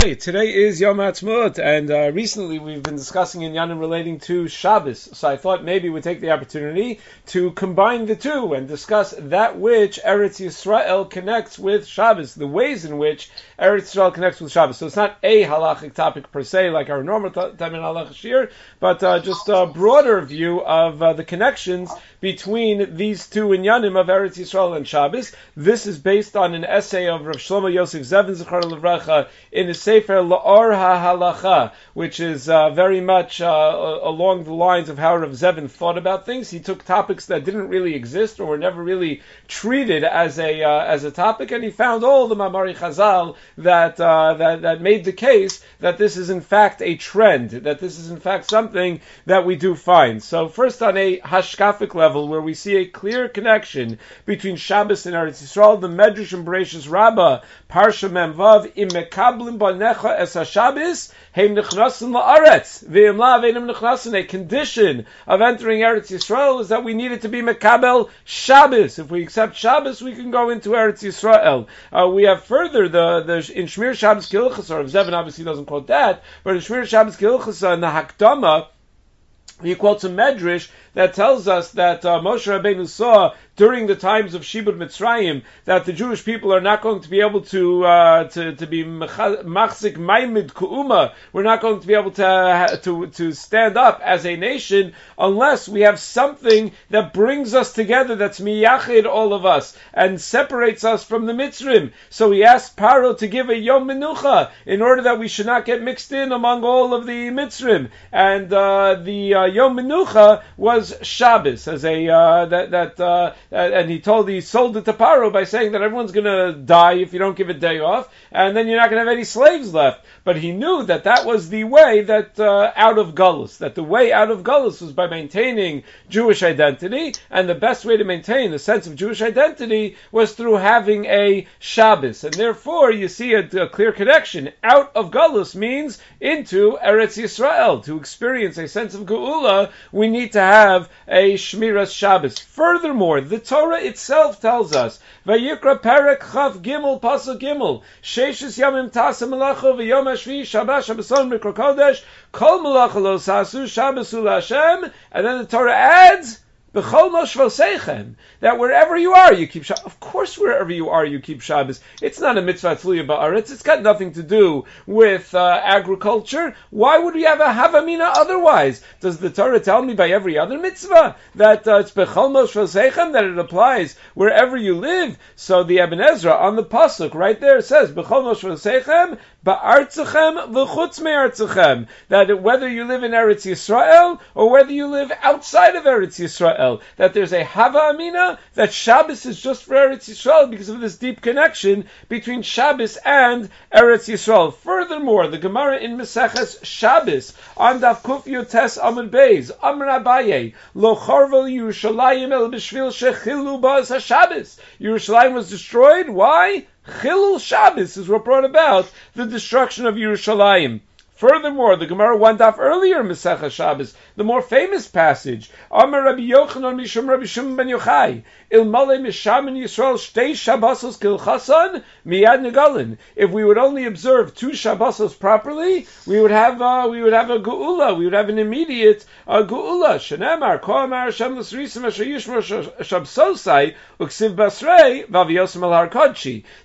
Today is Yom Ha'atzmaut, and uh, recently we've been discussing inyanim relating to Shabbos. So I thought maybe we'd take the opportunity to combine the two and discuss that which Eretz Yisrael connects with Shabbos, the ways in which Eretz Yisrael connects with Shabbos. So it's not a halachic topic per se, like our normal time in halach shir, but uh, just a broader view of uh, the connections between these two inyanim of Eretz Yisrael and Shabbos. This is based on an essay of Rav Shlomo Yosef Zevin Zechar Levracha in his Sefer La'or HaHalacha, which is uh, very much uh, along the lines of how Rav Zevin thought about things. He took topics that didn't really exist or were never really treated as a uh, as a topic, and he found all the Mamari Chazal that, uh, that that made the case that this is in fact a trend, that this is in fact something that we do find. So first on a hashkafic level, where we see a clear connection between Shabbos and Eretz Yisrael, the Medrash and Bereshis Rabbah, Parsha Memvav, im banecha es HaShabbos, heim nechnasin la'aretz, v'im la nechnasin. A condition of entering Eretz Yisrael is that we needed to be mekabel Shabbos. If we accept Shabbos, we can go into Eretz Yisrael. Uh, we have further the, the in Shmir Shabbos Kilchasa, or Zevin obviously doesn't quote that, but in Shmir Shabbos Kilchasa in the Hakdama, he quotes a medrash that tells us that uh, Moshe Rabbeinu saw during the times of Shibud Mitzrayim that the Jewish people are not going to be able to uh, to, to be machzik maimid kuuma. We're not going to be able to to to stand up as a nation unless we have something that brings us together. That's miyachid all of us and separates us from the Mitzrim. So he asked Paro to give a yom menucha in order that we should not get mixed in among all of the Mitzrim. And uh, the uh, yom menucha was Shabbos as a uh, that that uh, and he told he sold it to Paro by saying that everyone's going to die if you don't give a day off, and then you're not going to have any slaves left. But he knew that that was the way that uh, out of Gullus, that the way out of Gullus was by maintaining Jewish identity, and the best way to maintain the sense of Jewish identity was through having a Shabbos, and therefore you see a, a clear connection. Out of Gullus means into Eretz Yisrael. To experience a sense of Geula, we need to have a Shmiras Shabbos. Furthermore, the Torah itself tells us, Vayikra Perek Chav Gimel Pasuk Gimel, Sheshes Yamim Tasa Melacha V'Yom Hashvi Shabbat Shabbason Mikra Kodesh, Kol Melacha Lo Sasu Shabbasu Hashem, and then the Torah adds, that wherever you are, you keep Shabbos. Of course, wherever you are, you keep Shabbos. It's not a mitzvah tzluya ba'aretz. It's got nothing to do with uh, agriculture. Why would we have a havamina otherwise? Does the Torah tell me by every other mitzvah that uh, it's bechol moshvosechem that it applies wherever you live? So the Ibn Ezra on the pasuk right there says bechol moshvosechem ba'artzachem v'chutz me'artzachem that whether you live in Eretz Yisrael or whether you live outside of Eretz Yisrael Yisrael. That there's a Hava Amina, that Shabbos is just for Eretz Yisrael because of this deep connection between Shabbos and Eretz Yisrael. Furthermore, the Gemara in Meseches Shabbos on Daf Kuf Yotes Amud Beis, Amr Abaye, Lo Charvel Yerushalayim El Bishvil Shechilu Ba'as HaShabbos. Yerushalayim was destroyed. Why? Chilul Shabbos is what brought about the destruction of Yerushalayim. Furthermore, the Gemara went off earlier Masechah Shabbos, the more famous passage, Amar Rabbi Yochanan Mishum Rabbi Shimon ben Yochai, Ilmale Misham in Yisrael Shtei Shabbosos Kilchasan Miyad Negalin. If we would only observe two Shabbosos properly, we would have uh, we would have a Geula, we would have an immediate uh, Geula. Shenemar Ko Amar Hashem L'Srisim Asher Yishmor Shabsosai Uksiv Basrei Vaviyosem Al Har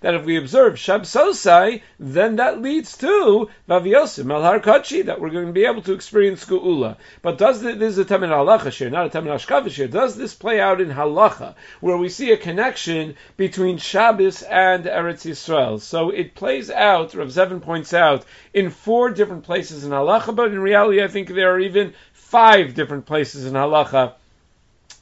That if we observe Shabsosai, then that leads to Vaviyosem Al Har that we're going to be able to experience Geula. But does this, this is a Temin Halacha shir, not a Temin Hashkavish shir, does this play out in Halacha, where we see a connection between Shabbos and Eretz Yisrael? So it plays out, Rav Zevin points out, in four different places in Halacha, but in reality I think there are even five different places in Halacha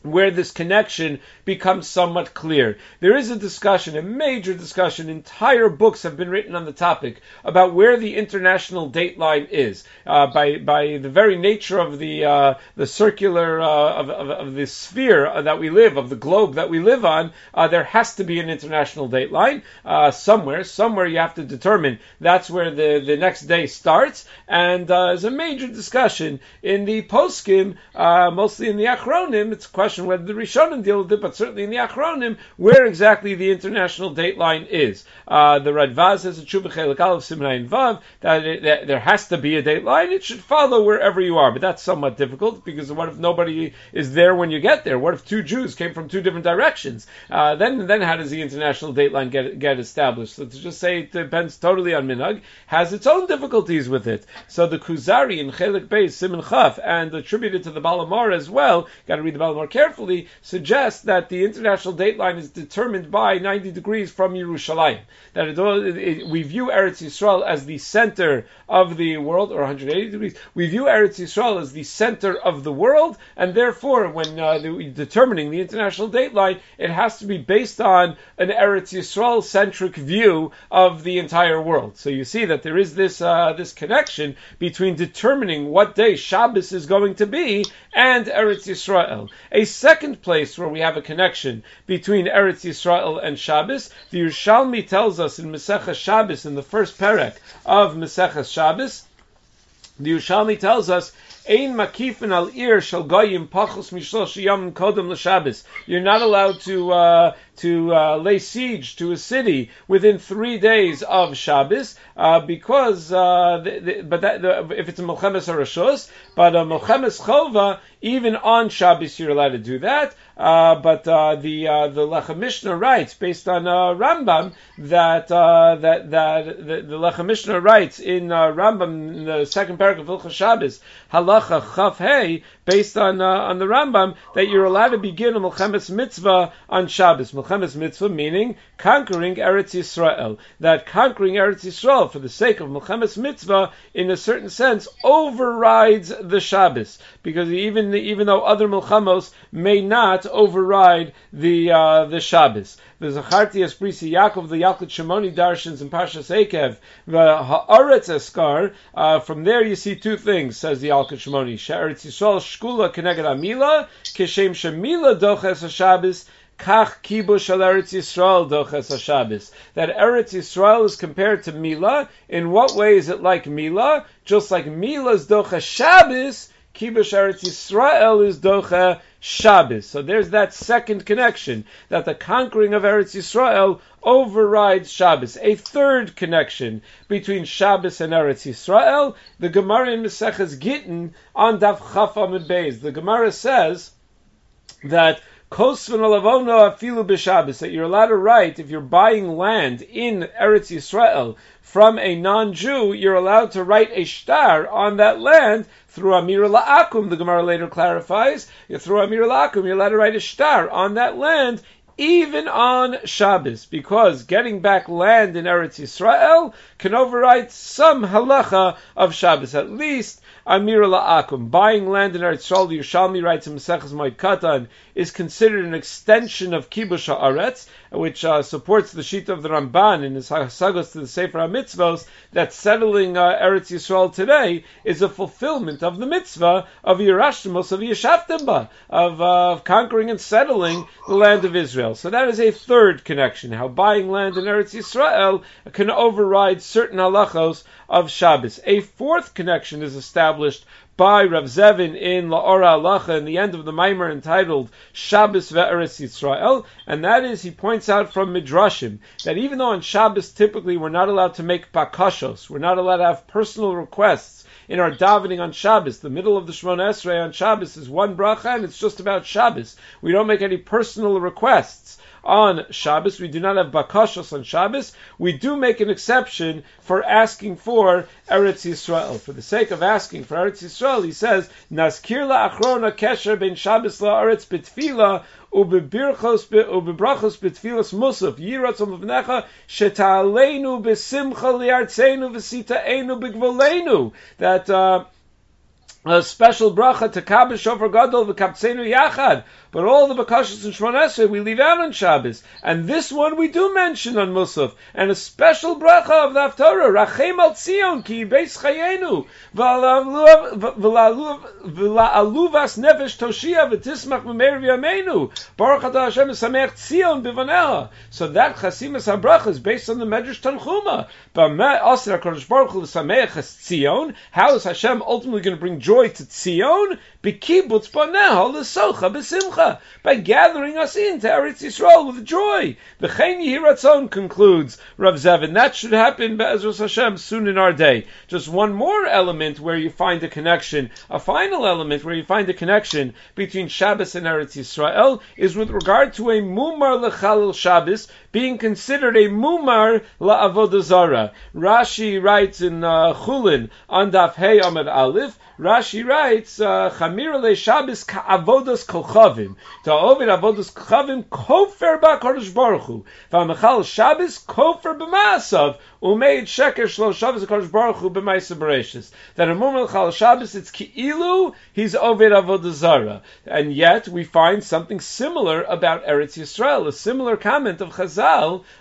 where this connection becomes somewhat clear. There is a discussion, a major discussion, entire books have been written on the topic about where the international date line is. Uh, by, by the very nature of the, uh, the circular, uh, of, of, of, the sphere that we live, of the globe that we live on, uh, there has to be an international date line uh, somewhere. Somewhere you have to determine that's where the, the next day starts. And uh, there's a major discussion in the poskim, mostly in the Achronim, it's a question whether the Rishonim deal with it, but certainly in the Achronim, where exactly the international date line is. Uh, the Radvaz says a Tshuva Chelik Aleph Simnayin Vav that, it, that there has to be a date line. It should follow wherever you are, but that's somewhat difficult because what if nobody is there when you get there? What if two Jews came from two different directions? Uh, then, then how does the international date line get get established? So to just say it depends totally on minhag has its own difficulties with it. So the Kuzari in Chelik Beis Simon Chaf and attributed to the Baal HaMaor as well. Got to read the Baal HaMaor carefully. Carefully suggests that the international date line is determined by 90 degrees from Yerushalayim. That it, it, we view Eretz Yisrael as the center of the world, or 180 degrees. We view Eretz Yisrael as the center of the world, and therefore, when uh, the, determining the international date line, it has to be based on an Eretz Yisrael centric view of the entire world. So you see that there is this uh, this connection between determining what day Shabbos is going to be and Eretz Yisrael. A second place where we have a connection between Eretz Yisrael and Shabbos, the Yerushalmi tells us in Maseches Shabbos in the first parak of Maseches Shabbos. The Yerushalmi tells us Ein makifin al ir shal goyim pachos mishlosh kodem l'Shabbos. You're not allowed to uh, to uh, lay siege to a city within three days of Shabbos uh, because uh, the, the, but that, the, if it's a milchemes or a but a milchemes chova even on Shabbos you're allowed to do that. Uh, but uh, the uh, the Lechem Mishnah writes, based on uh, Rambam, that that that the, the Lechem Mishnah writes in Rambam in the second paragraph of Hilchah Shabbos, Halacha Chaf Hey, based on on the Rambam, that you're allowed to begin a Melchemes Mitzvah on Shabbos. Melchemes Mitzvah meaning conquering Eretz Yisrael. That conquering Eretz Yisrael for the sake of Melchemes Mitzvah, in a certain sense, overrides the Shabbos because even even though other Melchamos may not override the uh, the Shabbos. The Zacharti Esprisi Yaakov, the Yalkut Shimoni Darshans and Pashas Ekev, the Haaretz Eskar. Uh, from there you see two things, says the Yalkut Shimoni. She'eretz Yisrael Shkula Keneged Amila, Kishem Shemila Doches HaShabbos, Kach kibush al Eretz Yisrael doches. That Eretz Yisrael is compared to Mila. In what way is it like Mila? Just like Mila's docha Shabbos, kibush Eretz Yisrael is docha Shabbos. So there's that second connection that the conquering of Eretz Yisrael overrides Shabbos. A third connection between Shabbos and Eretz Yisrael. The Gemara in Maseches Gittin on Daf Chaf Beis. The Gemara says that that you're allowed to write if you're buying land in Eretz Yisrael from a non-Jew, you're allowed to write a shtar on that land through Amir La'akum. The Gemara later clarifies You through Amir La'akum, you're allowed to write a shtar on that land even on Shabbos, because getting back land in Eretz Yisrael can override some halacha of Shabbos, at least Amir La'akum. Buying land in Eretz Yisrael, Yerushalmi writes in Maseches Moed Katan, is considered an extension of Kibush Ha'aretz, which uh, supports the sheet of the Ramban in his Hasagos to the Sefer HaMitzvos, that settling uh, Eretz Yisrael today is a fulfillment of the mitzvah of Yerashmos of Yeshavtimba, of, uh, of conquering and settling the land of Israel. So that is a third connection, how buying land in Eretz Yisrael can override certain halachos of Shabbos. A fourth connection is established by Rav Zevin in La'or HaHalacha in the end of the Maimer entitled Shabbos Ve'eretz Yisrael, and that is he points out from Midrashim that even though on Shabbos typically we're not allowed to make bakashos, we're not allowed to have personal requests in our davening on Shabbos. The middle of the Shemona Esrei on Shabbos is one bracha and it's just about Shabbos. We don't make any personal requests on Shabbos. We do not have bakashos on Shabbos. We do make an exception for asking for Eretz Yisrael. For the sake of asking for Eretz Yisrael, he says, Naskir la'achrona kesher ben Shabbos la'aretz betfila ubebrachos betfilas musaf yiratzom v'necha shetaleinu besimcha liartzeinu v'sitaenu begvolenu. That, uh, a special bracha to Kabbos Shofar Gadol v'Kaptzenu Yachad. But all the Bakashas and Shmon we leave out on Shabbos. And this one we do mention on Musaf. And a special bracha of the Haftarah, Rachem al Tzion, ki beis chayenu, v'la'aluvas nefesh toshia v'tismach v'meir v'yameinu, Baruch Atah Hashem esamech Tzion b'vaneha. So that Chasimas HaBracha is based on the Medrash Tanchuma. B'meh Asir HaKadosh Baruch Hu l'samech Tzion, how is Hashem ultimately going to bring joy joy to Tzion, b'kibbutz baneh l'socha b'simcha, by gathering us into Eretz Yisrael with joy. V'chein Yihiratzon concludes Rav Zevin. That should happen Be'ezros Hashem soon in our day. Just one more element where you find a connection, a final element where you find a connection between Shabbos and Eretz Yisrael is with regard to a mumar lechalil Shabbos being considered a mumar la'avodah zara. Rashi writes in uh, Chulin on Daf Hey Amid Aleph Rashi writes, uh, Chamir le Shabbos ka'avodos kolchavim. To ovid avodos kolchavim kofer ba'kodesh baruch hu. V'amechal Shabbos kofer b'maasav. Umeid sheker shlo Shabbos kodesh baruch hu b'maisa bereshis. That a moment chal Shabbos, it's ki'ilu, he's ovid avodah zara. And yet, we find something similar about Eretz Yisrael, a similar comment of Chazal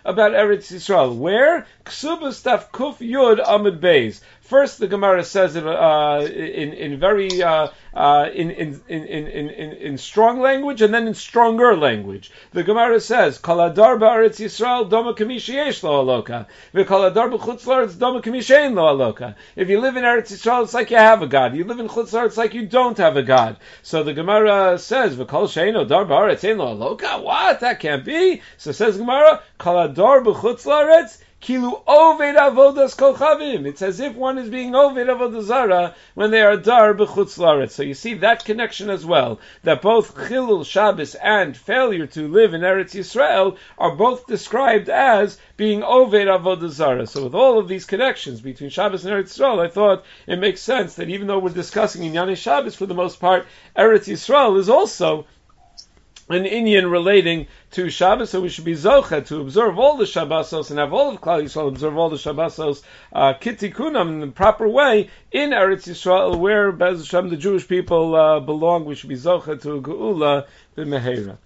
about Eretz Yisrael. Where? Ksubas taf kuf yud amid beis. First, the Gemara says it uh, in in very uh, uh, in, in, in, in, in, in strong language and then in stronger language. The Gemara says, "Kaladar ba'aretz Yisrael doma kamishiyesh lo aloka, v'kaladar b'chutz laretz doma kamishein lo aloka." If you live in Eretz Yisrael, it's like you have a God. You live in chutz it's like you don't have a God. So the Gemara says, "V'kol sheino dar ba'aretz ein lo aloka." What? That can't be. So says Gemara, "Kaladar b'chutz laretz." Kilu oved avodas kolchavim. It's as if one is being oved avodah zara when they are dar b'chutz laretz. So you see that connection as well. That both chilul Shabbos and failure to live in Eretz Yisrael are both described as being oved avodah zara. So with all of these connections between Shabbos and Eretz Yisrael, I thought it makes sense that even though we're discussing in Yani Shabbos for the most part, Eretz Yisrael is also an Indian relating to Shabbos, so we should be zocha to observe all the Shabbosos and have all of Klal Yisrael observe all the Shabbosos uh, kittikunam in the proper way in Eretz Yisrael, where Bez Hashem the Jewish people uh, belong. We should be zocha to Geula b'mehera.